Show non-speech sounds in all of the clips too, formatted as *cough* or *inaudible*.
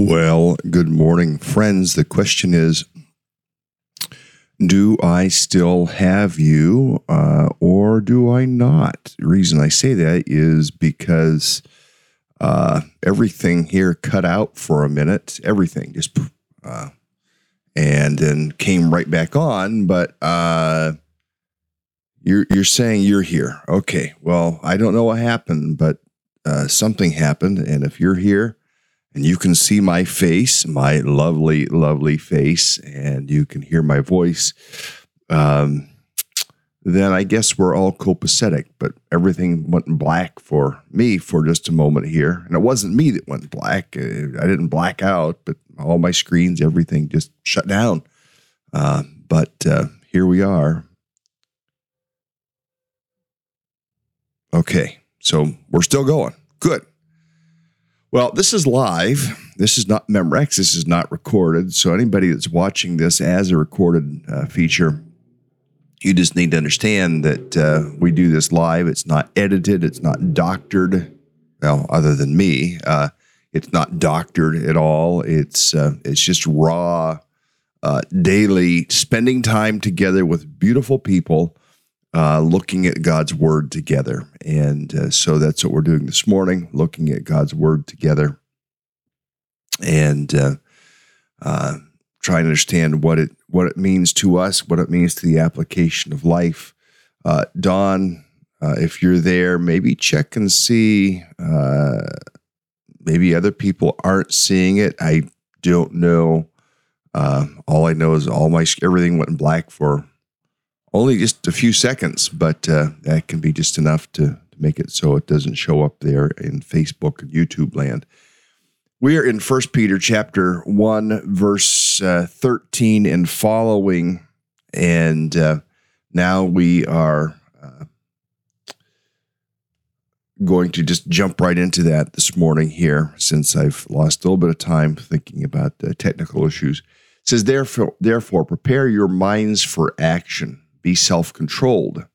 Well, good morning, friends. The question is Do I still have you uh, or do I not? The reason I say that is because uh, everything here cut out for a minute, everything just, uh, and then came right back on. But uh, you're, you're saying you're here. Okay. Well, I don't know what happened, but uh, something happened. And if you're here, and you can see my face, my lovely, lovely face, and you can hear my voice, um, then I guess we're all copacetic. But everything went black for me for just a moment here. And it wasn't me that went black. Uh, I didn't black out, but all my screens, everything just shut down. Uh, but uh, here we are. Okay, so we're still going. Good. Well, this is live. This is not Memorex. This is not recorded. So anybody that's watching this as a recorded uh, feature, you just need to understand that uh, we do this live. It's not edited. It's not doctored. Well, other than me, uh, it's not doctored at all. It's uh, it's just raw, uh, daily spending time together with beautiful people uh, looking at God's word together. And uh, so that's what we're doing this morning, looking at God's word together and uh, uh, trying to understand what it what it means to us, what it means to the application of life. Uh, Don, if you're there, maybe check and see. Maybe other people aren't seeing it. I don't know. All I know is all my everything went black for only just a few seconds, but uh, that can be just enough to, to make it so it doesn't show up there in Facebook and YouTube land. We are in First Peter chapter one, verse uh, thirteen and following, and uh, now we are uh, going to just jump right into that this morning here, since I've lost a little bit of time thinking about technical issues. It says, therefore, therefore, prepare your minds for action be self controlled.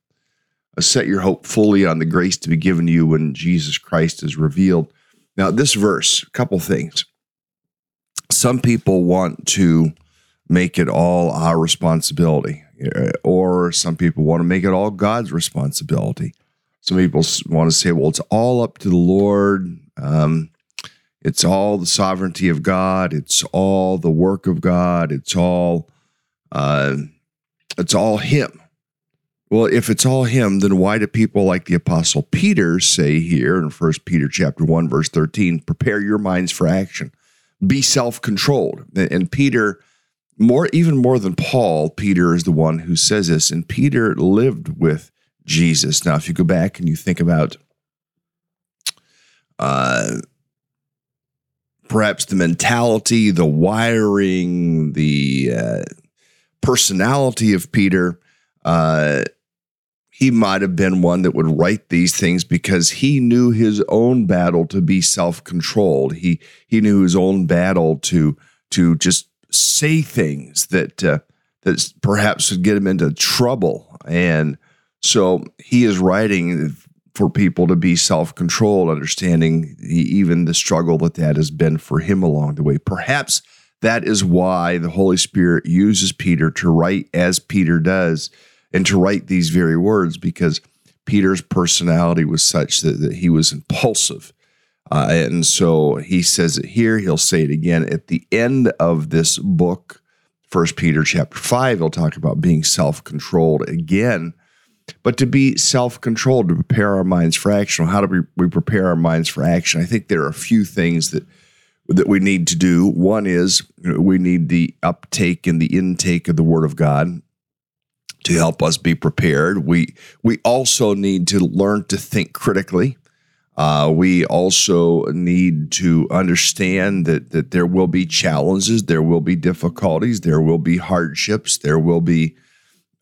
Set your hope fully on the grace to be given to you when Jesus Christ is revealed. Now, this verse, a couple things. Some people want to make it all our responsibility, uh, or some people want to make it all God's responsibility. Some people want to say, well, it's all up to the Lord. Um, it's all the sovereignty of God. It's all the work of God. It's all, uh, it's all Him. Well, if it's all him, then why do people like the apostle Peter say here in 1 Peter chapter 1 verse 13, prepare your minds for action. Be self-controlled. And Peter more even more than Paul, Peter is the one who says this and Peter lived with Jesus. Now, if you go back and you think about uh perhaps the mentality, the wiring, the uh, personality of Peter, uh, he might have been one that would write these things because he knew his own battle to be self-controlled. He he knew his own battle to to just say things that uh, that perhaps would get him into trouble, and so he is writing for people to be self-controlled, understanding the, even the struggle that that has been for him along the way. Perhaps that is why the Holy Spirit uses Peter to write as Peter does and to write these very words because Peter's personality was such that, that he was impulsive. Uh, and so he says it here, he'll say it again at the end of this book, First Peter chapter 5, he'll talk about being self-controlled again. But to be self-controlled, to prepare our minds for action. How do we, we prepare our minds for action? I think there are a few things that that we need to do. One is we need the uptake and the intake of the Word of God to help us be prepared. We we also need to learn to think critically. Uh, we also need to understand that that there will be challenges, there will be difficulties, there will be hardships, there will be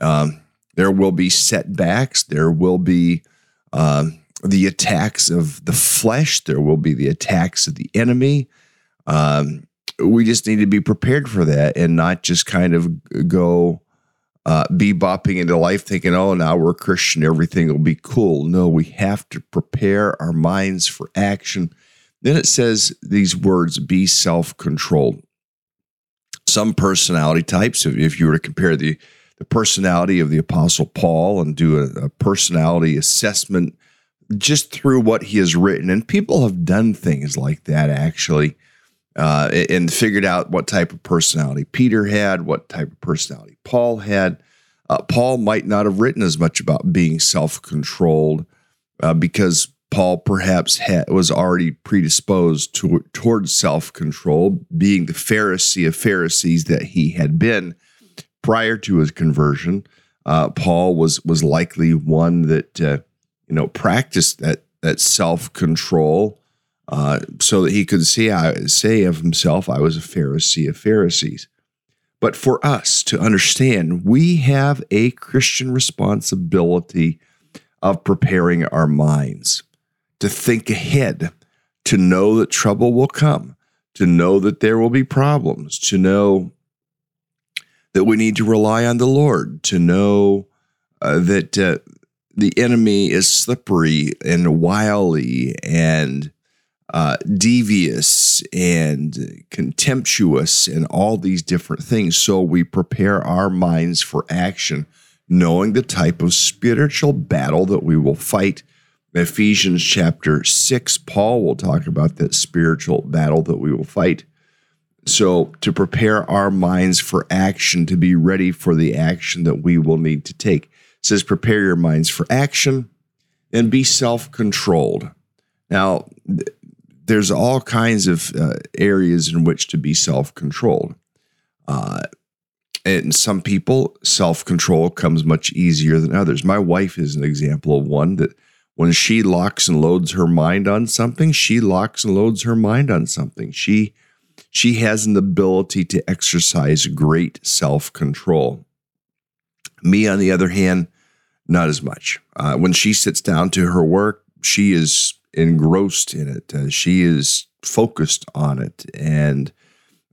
um, there will be setbacks, there will be um, the attacks of the flesh, there will be the attacks of the enemy. Um, we just need to be prepared for that and not just kind of go uh, bebopping into life thinking, oh, now we're Christian, everything will be cool. No, we have to prepare our minds for action. Then it says these words be self controlled. Some personality types, if, you were to compare the, the personality of the Apostle Paul and do a, a personality assessment just through what he has written, and people have done things like that actually uh, and figured out what type of personality Peter had, what type of personality Paul had. Uh, Paul might not have written as much about being self controlled uh, because Paul perhaps had, was already predisposed to, towards self control, being the Pharisee of Pharisees that he had been prior to his conversion. Uh, Paul was was likely one that uh, you know practiced that that self control uh, so that he could say, say of himself, I was a Pharisee of Pharisees. But for us to understand, we have a Christian responsibility of preparing our minds to think ahead, to know that trouble will come, to know that there will be problems, to know that we need to rely on the Lord, to know uh, that uh, the enemy is slippery and wily and uh, devious and contemptuous and all these different things. So we prepare our minds for action, knowing the type of spiritual battle that we will fight. Ephesians chapter 6, Paul will talk about that spiritual battle that we will fight. So, to prepare our minds for action, to be ready for the action that we will need to take, it says, prepare your minds for action and be self controlled. Now, there's all kinds of uh, areas in which to be self controlled. Uh, and some people, self control comes much easier than others. My wife is an example of one that when she locks and loads her mind on something, she locks and loads her mind on something. She she has an ability to exercise great self control. Me, on the other hand, not as much. Uh, when she sits down to her work, she is engrossed in it. Uh, she is focused on it and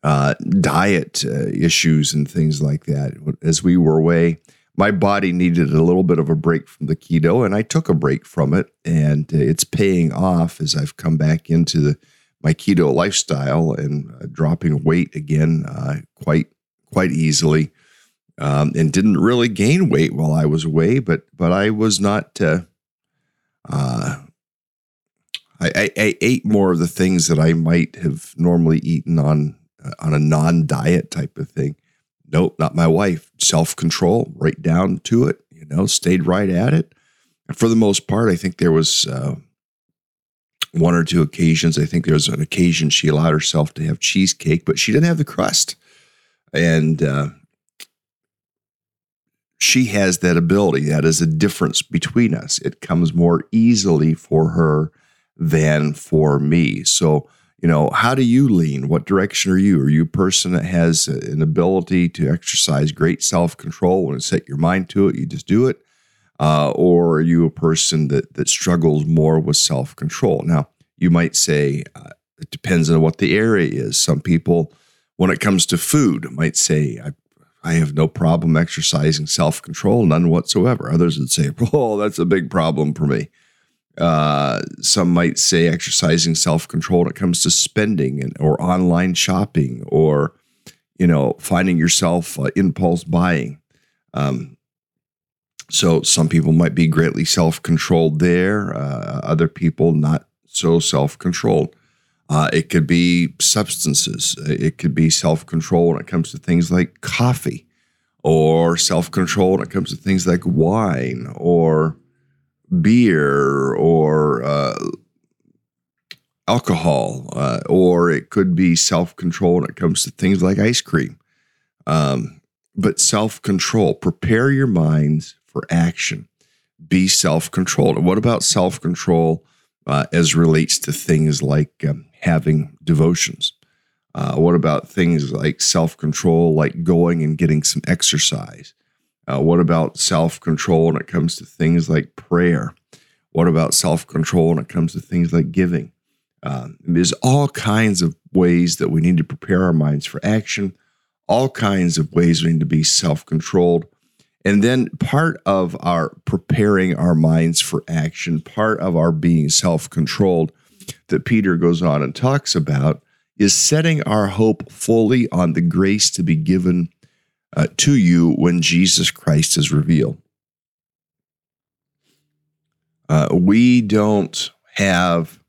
uh, diet uh, issues and things like that. As we were away, my body needed a little bit of a break from the keto, and I took a break from it, and uh, it's paying off as I've come back into the my keto lifestyle and uh, dropping weight again uh, quite quite easily, um, and didn't really gain weight while I was away, but but I was not. Uh, uh I, I, I, ate more of the things that I might have normally eaten on uh, on a non diet type of thing. Nope, not my wife. Self control, right down to it. You know, stayed right at it. And for the most part, I think there was uh, one or two occasions. I think there was an occasion she allowed herself to have cheesecake, but she didn't have the crust. And uh, she has that ability. That is a difference between us. It comes more easily for her than for me. So, you know, how do you lean? What direction are you? Are you a person that has an ability to exercise great self control when and set your mind to it? You just do it. Uh, or are you a person that that struggles more with self control? Now, you might say uh, it depends on what the area is. Some people, when it comes to food, might say I, I have no problem exercising self control, none whatsoever. Others would say, *laughs* "Oh, that's a big problem for me." Uh, some might say exercising self control when it comes to spending and, or online shopping or you know finding yourself uh, impulse buying. Um, so some people might be greatly self controlled there. Uh, other people not so self controlled. Uh, it could be substances. It could be self control when it comes to things like coffee, or self control when it comes to things like wine or beer or uh, alcohol, uh, or it could be self control when it comes to things like ice cream. Um, but self control, prepare your minds for action. Be self controlled. What about self control uh, as relates to things like um, having devotions? Uh, what about things like self control, like going and getting some exercise? Uh, what about self control when it comes to things like prayer? What about self control when it comes to things like giving? Uh, there's all kinds of ways that we need to prepare our minds for action, all kinds of ways we need to be self controlled. And then part of our preparing our minds for action, part of our being self controlled that Peter goes on and talks about is setting our hope fully on the grace to be given uh, to you when Jesus Christ is revealed. Uh, we don't have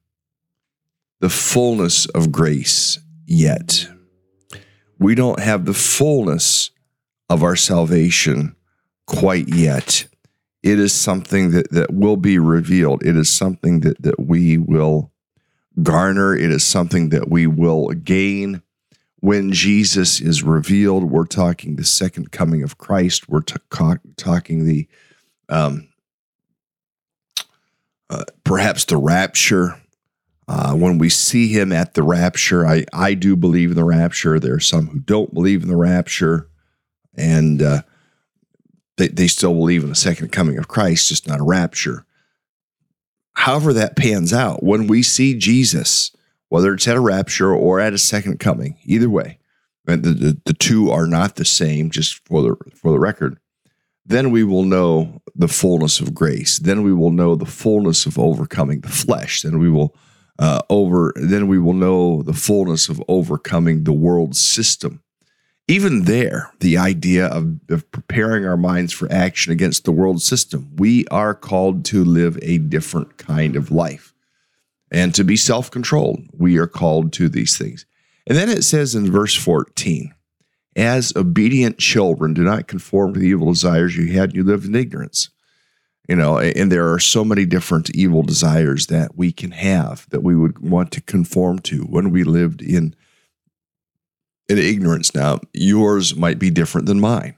the fullness of grace yet. We don't have the fullness of our salvation quite yet. It is something that, that will be revealed. It is something that, that we will garner. It is something that we will gain when Jesus is revealed, we're talking the second coming of Christ. We're t- talking the um, uh, perhaps the rapture. Uh, when we see him at the rapture, I, I do believe in the rapture. There are some who don't believe in the rapture, and uh, they, they still believe in the second coming of Christ, just not a rapture. However, that pans out, when we see Jesus, whether it's at a rapture or at a second coming, either way, the, the, the two are not the same, just for the, for the record, then we will know the fullness of grace. Then we will know the fullness of overcoming the flesh. Then we will uh, over. Then we will know the fullness of overcoming the world system. Even there, the idea of, of preparing our minds for action against the world system, we are called to live a different kind of life and to be self controlled. We are called to these things. And then it says in verse 14, as obedient children, do not conform to the evil desires you had, you lived in ignorance. You know, and there are so many different evil desires that we can have that we would want to conform to when we lived in, in ignorance. Now, yours might be different than mine.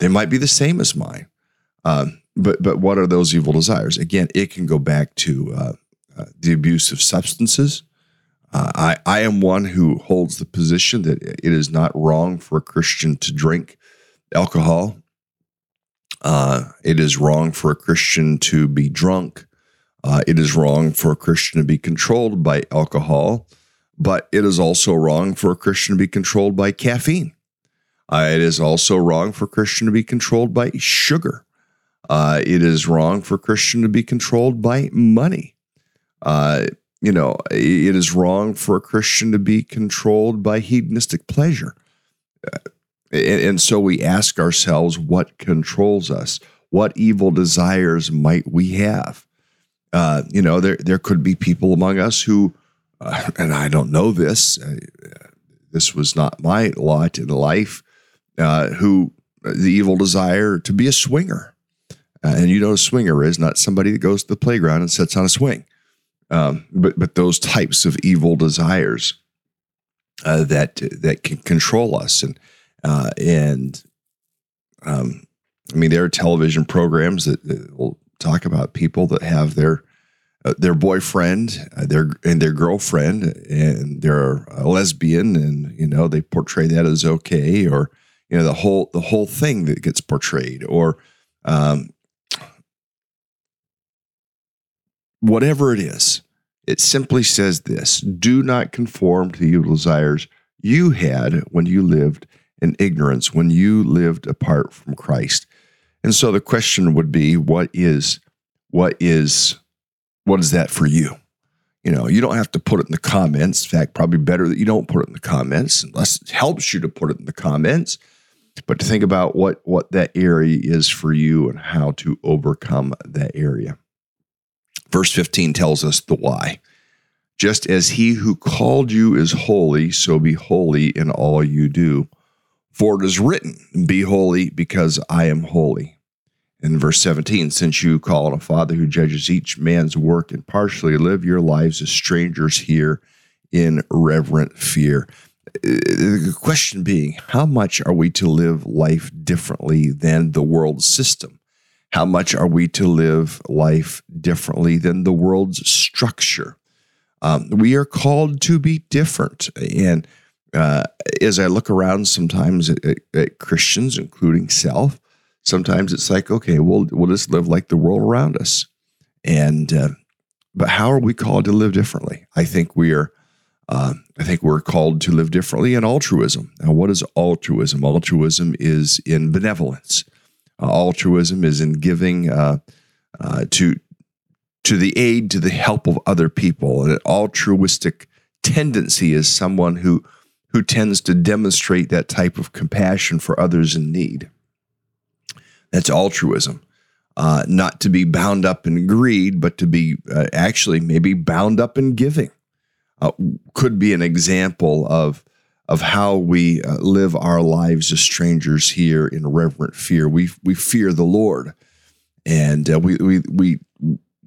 They might be the same as mine. Um, but but what are those evil desires? Again, it can go back to uh, uh, the abuse of substances. Uh, I, I am one who holds the position that it is not wrong for a Christian to drink alcohol. Uh, it is wrong for a Christian to be drunk. Uh, it is wrong for a Christian to be controlled by alcohol, but it is also wrong for a Christian to be controlled by caffeine. Uh, it is also wrong for a Christian to be controlled by sugar. It is wrong for a Christian to be controlled by money. Uh, you know, it is wrong for a Christian to be controlled by hedonistic pleasure. Uh, and, so we ask ourselves, what controls us? What evil desires might we have? Uh, you know, there there could be people among us who, uh, and I don't know this. Uh, this was not my lot in life. Uh, who the evil desire to be a swinger, uh, and you know, a swinger is not somebody that goes to the playground and sits on a swing, um, but but those types of evil desires uh, that that can control us. And and um, I mean, there are television programs that, that will talk about people that have their uh, their boyfriend, uh, their and their girlfriend, and they're a lesbian, and you know they portray that as okay, or you know the whole the whole thing that gets portrayed, or um, whatever it is. It simply says this: Do not conform to the desires you had when you lived in ignorance, when you lived apart from Christ. And so the question would be, what is, what is, what is that for you? You know, you don't have to put it in the comments. In fact, probably better that you don't put it in the comments unless it helps you to put it in the comments. But to think about what what that area is for you and how to overcome that area. Verse 15 tells us the why. Just as he who called you is holy, so be holy in all you do. For it is written, Be holy because I am holy. In verse 17, since you call on a Father who judges each man's work impartially, live your lives as strangers here in reverent fear. Uh, the question being, how much are we to live life differently than the world system? How much are we to live life differently than the world's structure? Um, we are called to be different. And uh, as I look around sometimes at, at, at, Christians, including self, sometimes it's like, okay, we'll we'll just live like the world around us, and uh, but how are we called to live differently? I think we are. Uh, I think we're called to live differently in altruism. Now, what is altruism? Altruism is in benevolence. Uh, altruism is in giving uh, uh, to to the aid to the help of other people. An altruistic tendency is someone who who tends to demonstrate that type of compassion for others in need. That's altruism. Uh, not to be bound up in greed, but to be uh, actually maybe bound up in giving. Uh, could be an example of of how we uh, live our lives as strangers here in reverent fear. We we fear the Lord, and uh, we we we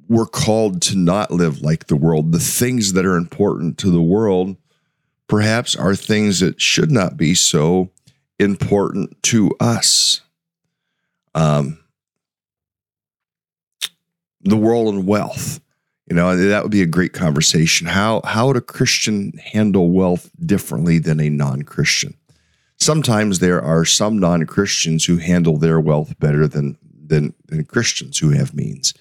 we're called to not live like the world. The things that are important to the world perhaps are things that should not be so important to us. Um, the world and wealth. You know, that would be a great conversation. How how would a Christian handle wealth differently than a non-Christian? Sometimes there are some non-Christians who handle their wealth better than than, than Christians who have means.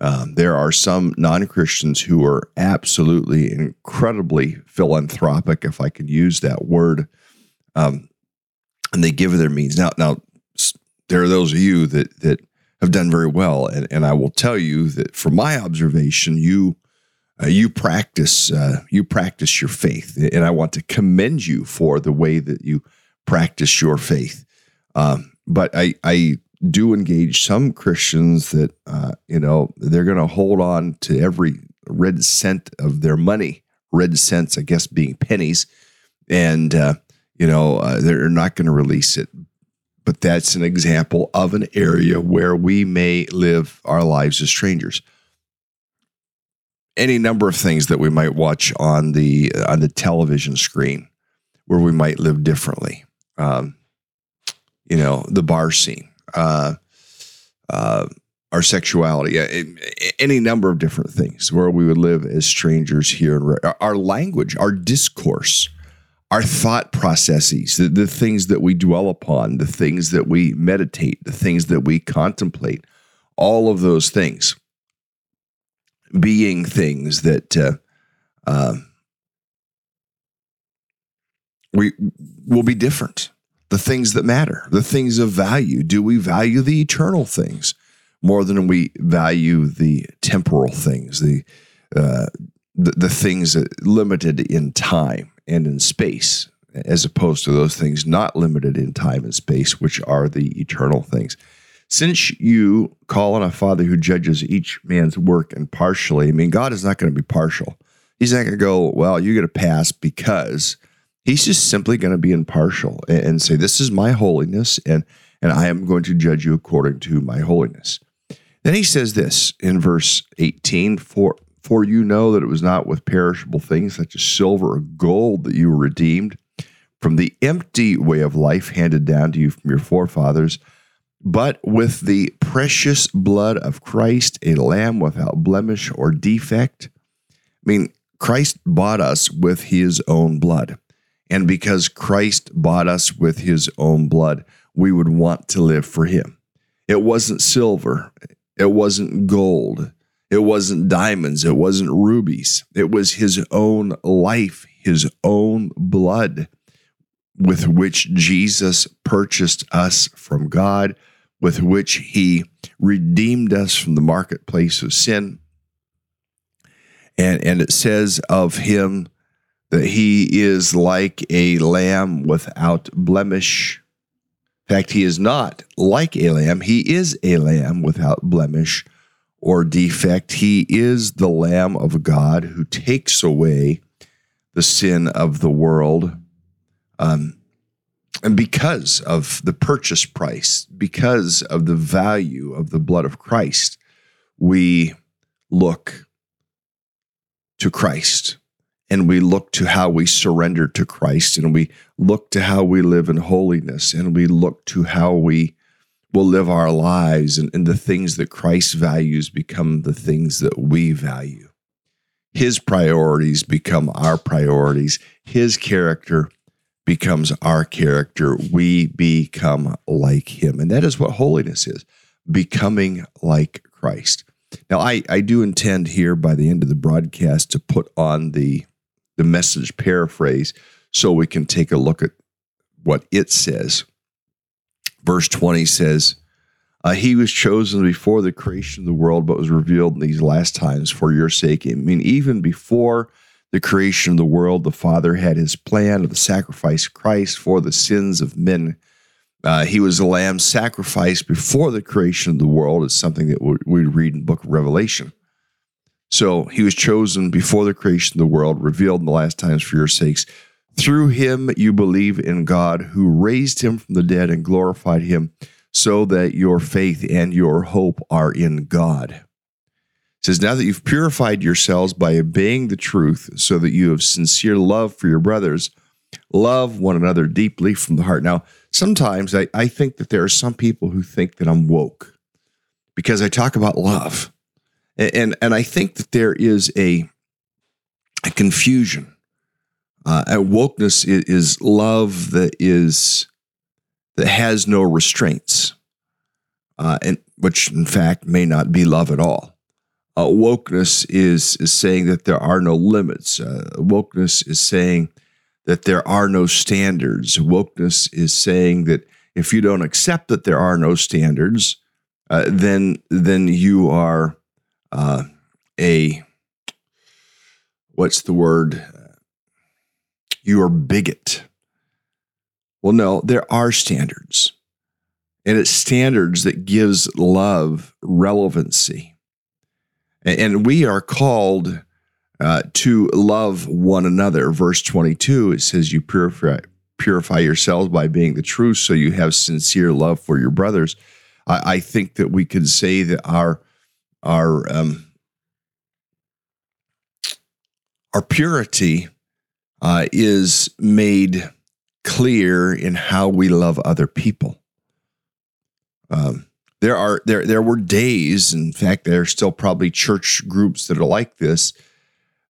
Um, there are some non Christians who are absolutely incredibly philanthropic, if I could use that word, um, and they give their means. Now, now there are those of you that that have done very well, and, and I will tell you that from my observation, you uh, you practice uh, you practice your faith, and I want to commend you for the way that you practice your faith. Um, but I I do engage some Christians that uh, you know they're going to hold on to every red cent of their money. Red cents, I guess, being pennies, and uh, you know uh, they're not going to release it. But that's an example of an area where we may live our lives as strangers. Any number of things that we might watch on the on the television screen, where we might live differently. Um, you know, the bar scene uh, uh, our sexuality, any number of different things where we would live as strangers here. Our language, our discourse, our thought processes, the, the things that we dwell upon, the things that we meditate, the things that we contemplate, all of those things being things that uh, uh, we will be different the things that matter, the things of value. Do we value the eternal things more than we value the temporal things, the uh, the, the things that limited in time and in space, as opposed to those things not limited in time and space, which are the eternal things? Since you call on a Father who judges each man's work impartially, I mean, God is not going to be partial. He's not going to go, well, you're going to pass because He's just simply going to be impartial and say, This is my holiness, and, and I am going to judge you according to my holiness. Then he says this in verse 18 For, for you know that it was not with perishable things such as silver or gold that you were redeemed from the empty way of life handed down to you from your forefathers, but with the precious blood of Christ, a lamb without blemish or defect. I mean, Christ bought us with his own blood. And because Christ bought us with his own blood, we would want to live for him. It wasn't silver, it wasn't gold, it wasn't diamonds, it wasn't rubies. It was his own life, his own blood with which Jesus purchased us from God, with which he redeemed us from the marketplace of sin. And, and it says of him that he is like a lamb without blemish. In fact, he is not like a lamb. He is a lamb without blemish or defect. He is the Lamb of God who takes away the sin of the world. Um, and because of the purchase price, because of the value of the blood of Christ, we look to Christ and we look to how we surrender to Christ and we look to how we live in holiness and we look to how we will live our lives and, and the things that Christ values become the things that we value. His priorities become our priorities. His character becomes our character. We become like him. And that is what holiness is becoming like Christ. Now, I, I do intend here by the end of the broadcast to put on the the message paraphrase so we can take a look at what it says. Verse 20 says, uh, He was chosen before the creation of the world, but was revealed in these last times for your sake. I mean, even before the creation of the world, the Father had his plan of the sacrifice of Christ for the sins of men. Uh, he was a lamb sacrificed before the creation of the world. is something that we read in the book of Revelation. So he was chosen before the creation of the world, revealed in the last times for your sakes. Through him you believe in God, who raised him from the dead and glorified him, so that your faith and your hope are in God. It says, Now that you've purified yourselves by obeying the truth, so that you have sincere love for your brothers, love one another deeply from the heart. Now, sometimes I, I think that there are some people who think that I'm woke because I talk about love. And, and I think that there is a, a confusion. Uh, wokeness is, is love that is that has no restraints, uh, and which in fact may not be love at all. Uh, wokeness is is saying that there are no limits. Uh, wokeness is saying that there are no standards. Wokeness is saying that if you don't accept that there are no standards, uh, then then you are uh, a what's the word? You're bigot. Well, no, there are standards. And it's standards that gives love relevancy. And we are called uh, to love one another. Verse 22, it says, You purify, purify yourselves by being the truth, so you have sincere love for your brothers. I, I think that we could say that our our um, our purity uh, is made clear in how we love other people. Um, there are there there were days, in fact, there are still probably church groups that are like this.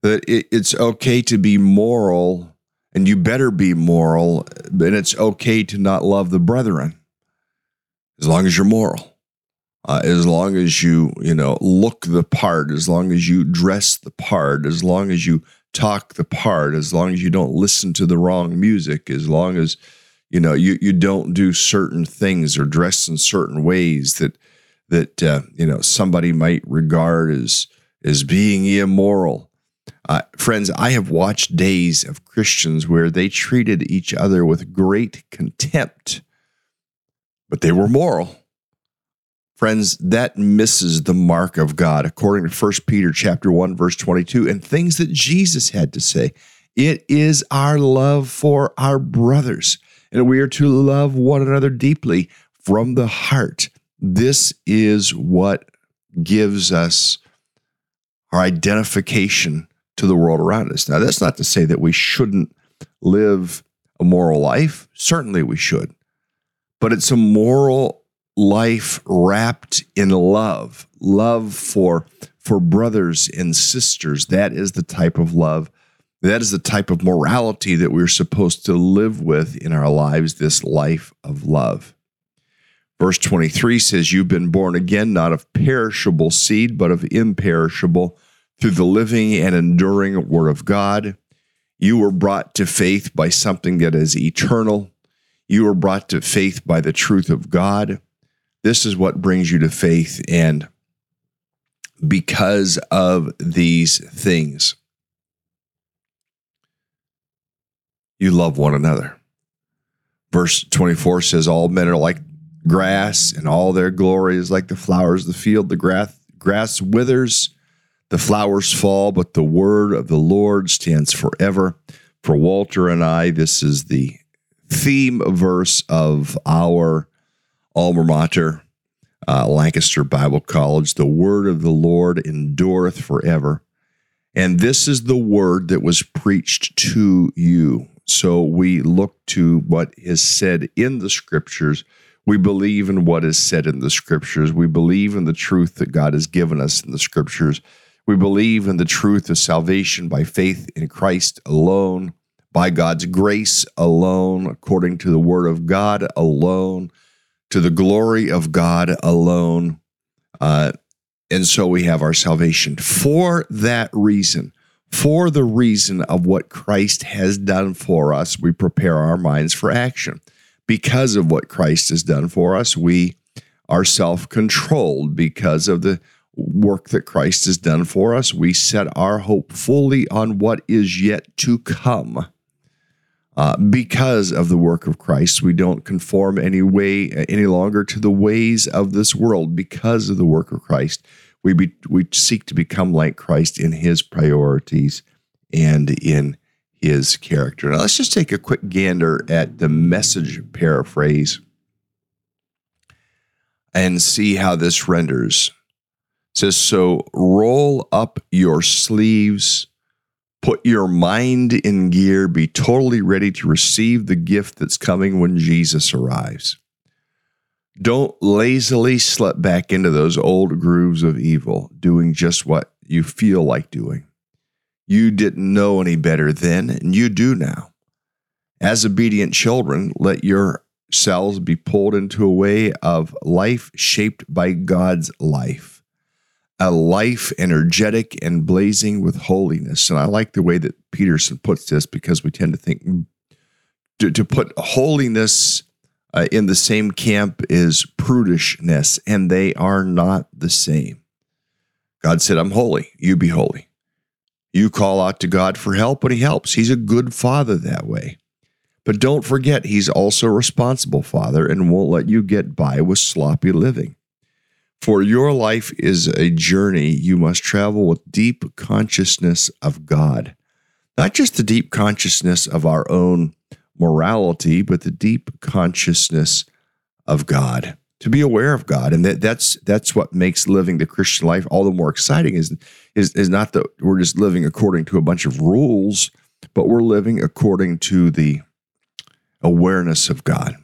That it, it's okay to be moral, and you better be moral, and it's okay to not love the brethren, as long as you're moral uh, as long as you you know look the part as long as you dress the part as long as you talk the part as long as you don't listen to the wrong music as long as You know, you you don't do certain things or dress in certain ways that that uh, you know somebody might regard as as being immoral. Uh, friends, I have watched days of Christians where they treated each other with great contempt, but they were moral. Friends, that misses the mark of God, according to 1 Peter chapter 1, verse 22, and things that Jesus had to say. It is our love for our brothers, and we are to love one another deeply from the heart. This is what gives us our identification to the world around us. Now, that's not to say that we shouldn't live a moral life. Certainly we should. But it's a moral life wrapped in love, love for for brothers and sisters. That is the type of love. That is the type of morality that we're supposed to live with in our lives, this life of love. Verse 23 says, You've been born again, not of perishable seed, but of imperishable, through the living and enduring word of God. You were brought to faith by something that is eternal. You were brought to faith by the truth of God. This is what brings you to faith. And because of these things, you love one another. Verse 24 says, All men are like grass, and all their glory is like the flowers of the field. The grass, grass withers, the flowers fall, but the word of the Lord stands forever. For Walter and I, this is the theme verse of our alma mater, uh, Lancaster Bible College. The word of the Lord endureth forever. And this is the word that was preached to you. So we look to what is said in the scriptures. We believe in what is said in the scriptures. We believe in the truth that God has given us in the scriptures. We believe in the truth of salvation by faith in Christ alone, by God's grace alone, according to the word of God alone to the glory of God alone. Uh, and so we have our salvation. For that reason, for the reason of what Christ has done for us, we prepare our minds for action. Because of what Christ has done for us, we are self controlled. Because of the work that Christ has done for us, we set our hope fully on what is yet to come. Uh, because of the work of Christ, we don't conform any way any longer to the ways of this world. Because of the work of Christ, we be, we seek to become like Christ in His priorities and in His character. Now, let's just take a quick gander at the message paraphrase and see how this renders. It says so. Roll up your sleeves Put your mind in gear, be totally ready to receive the gift that's coming when Jesus arrives. Don't lazily slip back into those old grooves of evil, doing just what you feel like doing. You didn't know any better then, and you do now. As obedient children, let yourselves be pulled into a way of life shaped by God's life a life energetic and blazing with holiness. And I like the way that Peterson puts this because we tend to think to, to put holiness uh, in the same camp is prudishness, and they are not the same. God said, I'm holy, you be holy. You call out to God for help, and He helps. He's a good father that way. But don't forget, He's also a responsible father and won't let you get by with sloppy living. For your life is a journey you must travel with deep consciousness of God. Not just the deep consciousness of our own morality, but the deep consciousness of God. To be aware of God. And that, that's that's what makes living the Christian life all the more exciting is, is, is not that we're just living according to a bunch of rules, but we're living according to the awareness of God.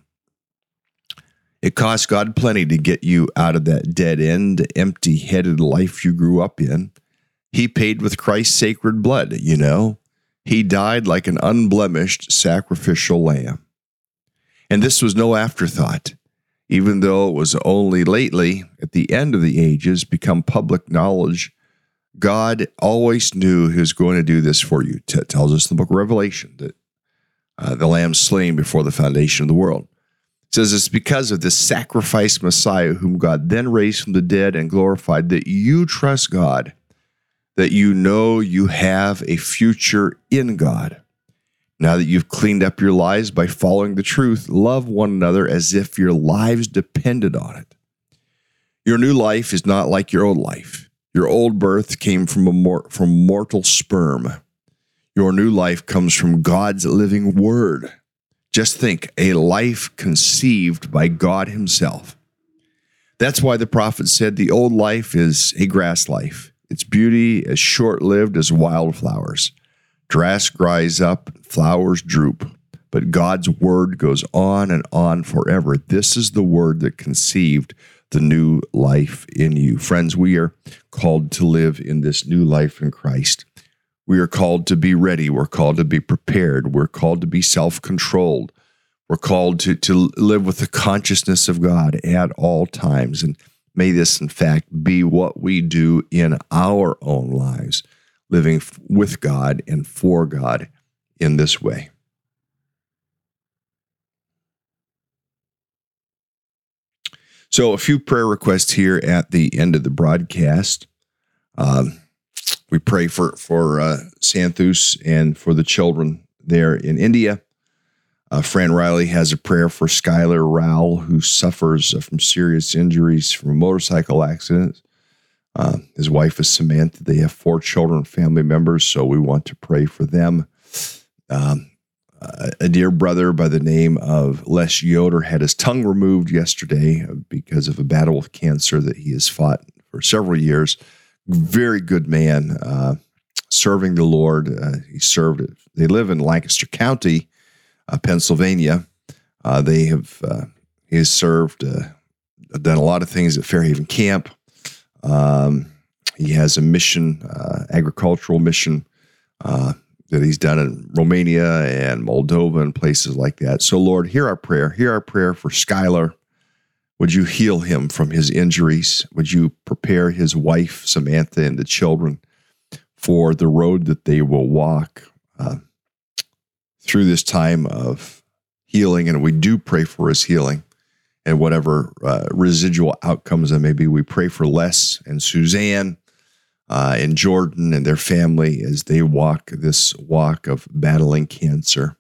It cost God plenty to get you out of that dead end, empty headed life you grew up in. He paid with Christ's sacred blood, you know. He died like an unblemished sacrificial lamb. And this was no afterthought, even though it was only lately, at the end of the ages, become public knowledge. God always knew He was going to do this for you. Tells us in the book of Revelation that uh, the lamb slain before the foundation of the world. Says it's because of this sacrifice Messiah, whom God then raised from the dead and glorified, that you trust God, that you know you have a future in God. Now that you've cleaned up your lives by following the truth, love one another as if your lives depended on it. Your new life is not like your old life. Your old birth came from a mor- from mortal sperm. Your new life comes from God's living word. Just think, a life conceived by God himself. That's why the prophet said the old life is a grass life. Its beauty as short-lived as wildflowers. Grass dries up, flowers droop, but God's word goes on and on forever. This is the word that conceived the new life in you. Friends, we are called to live in this new life in Christ. We are called to be ready. We're called to be prepared. We're called to be self controlled. We're called to, to live with the consciousness of God at all times. And may this, in fact, be what we do in our own lives living with God and for God in this way. So, a few prayer requests here at the end of the broadcast. Um, we pray for for uh, Santhus and for the children there in India. Uh, Fran Riley has a prayer for Skylar Rowell, who suffers from serious injuries from a motorcycle accident. Uh, his wife is Samantha. They have four children, family members, so we want to pray for them. Um, a dear brother by the name of Les Yoder had his tongue removed yesterday because of a battle with cancer that he has fought for several years. Very good man, uh, serving the Lord. Uh, he served. They live in Lancaster County, uh, Pennsylvania. Uh, they have. Uh, he has served. Uh, done a lot of things at Fairhaven Camp. Um, he has a mission, agricultural mission that he's done in Romania and Moldova and places like that. So, Lord, hear our prayer. Hear our prayer for Skylar. Would you heal him from his injuries? Would you prepare his wife, Samantha, and the children for the road that they will walk uh, through this time of healing? And we do pray for his healing and whatever uh, residual outcomes that may be. We pray for Les and Suzanne uh, and Jordan and their family as they walk this walk of battling cancer.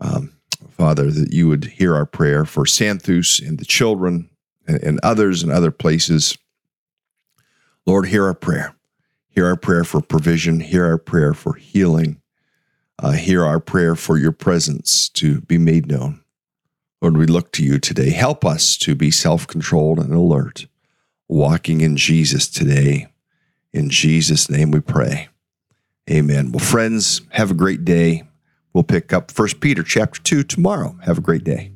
Um, Father, that you would hear our prayer for Santhus and the children and, and others in other places. Lord, hear our prayer. Hear our prayer for provision. Hear our prayer for healing. Uh, hear our prayer for your presence to be made known. Lord, we look to you today. Help us to be self controlled and alert, walking in Jesus today. In Jesus' name we pray. Amen. Well, friends, have a great day. We'll pick up First Peter chapter 2 tomorrow. Have a great day.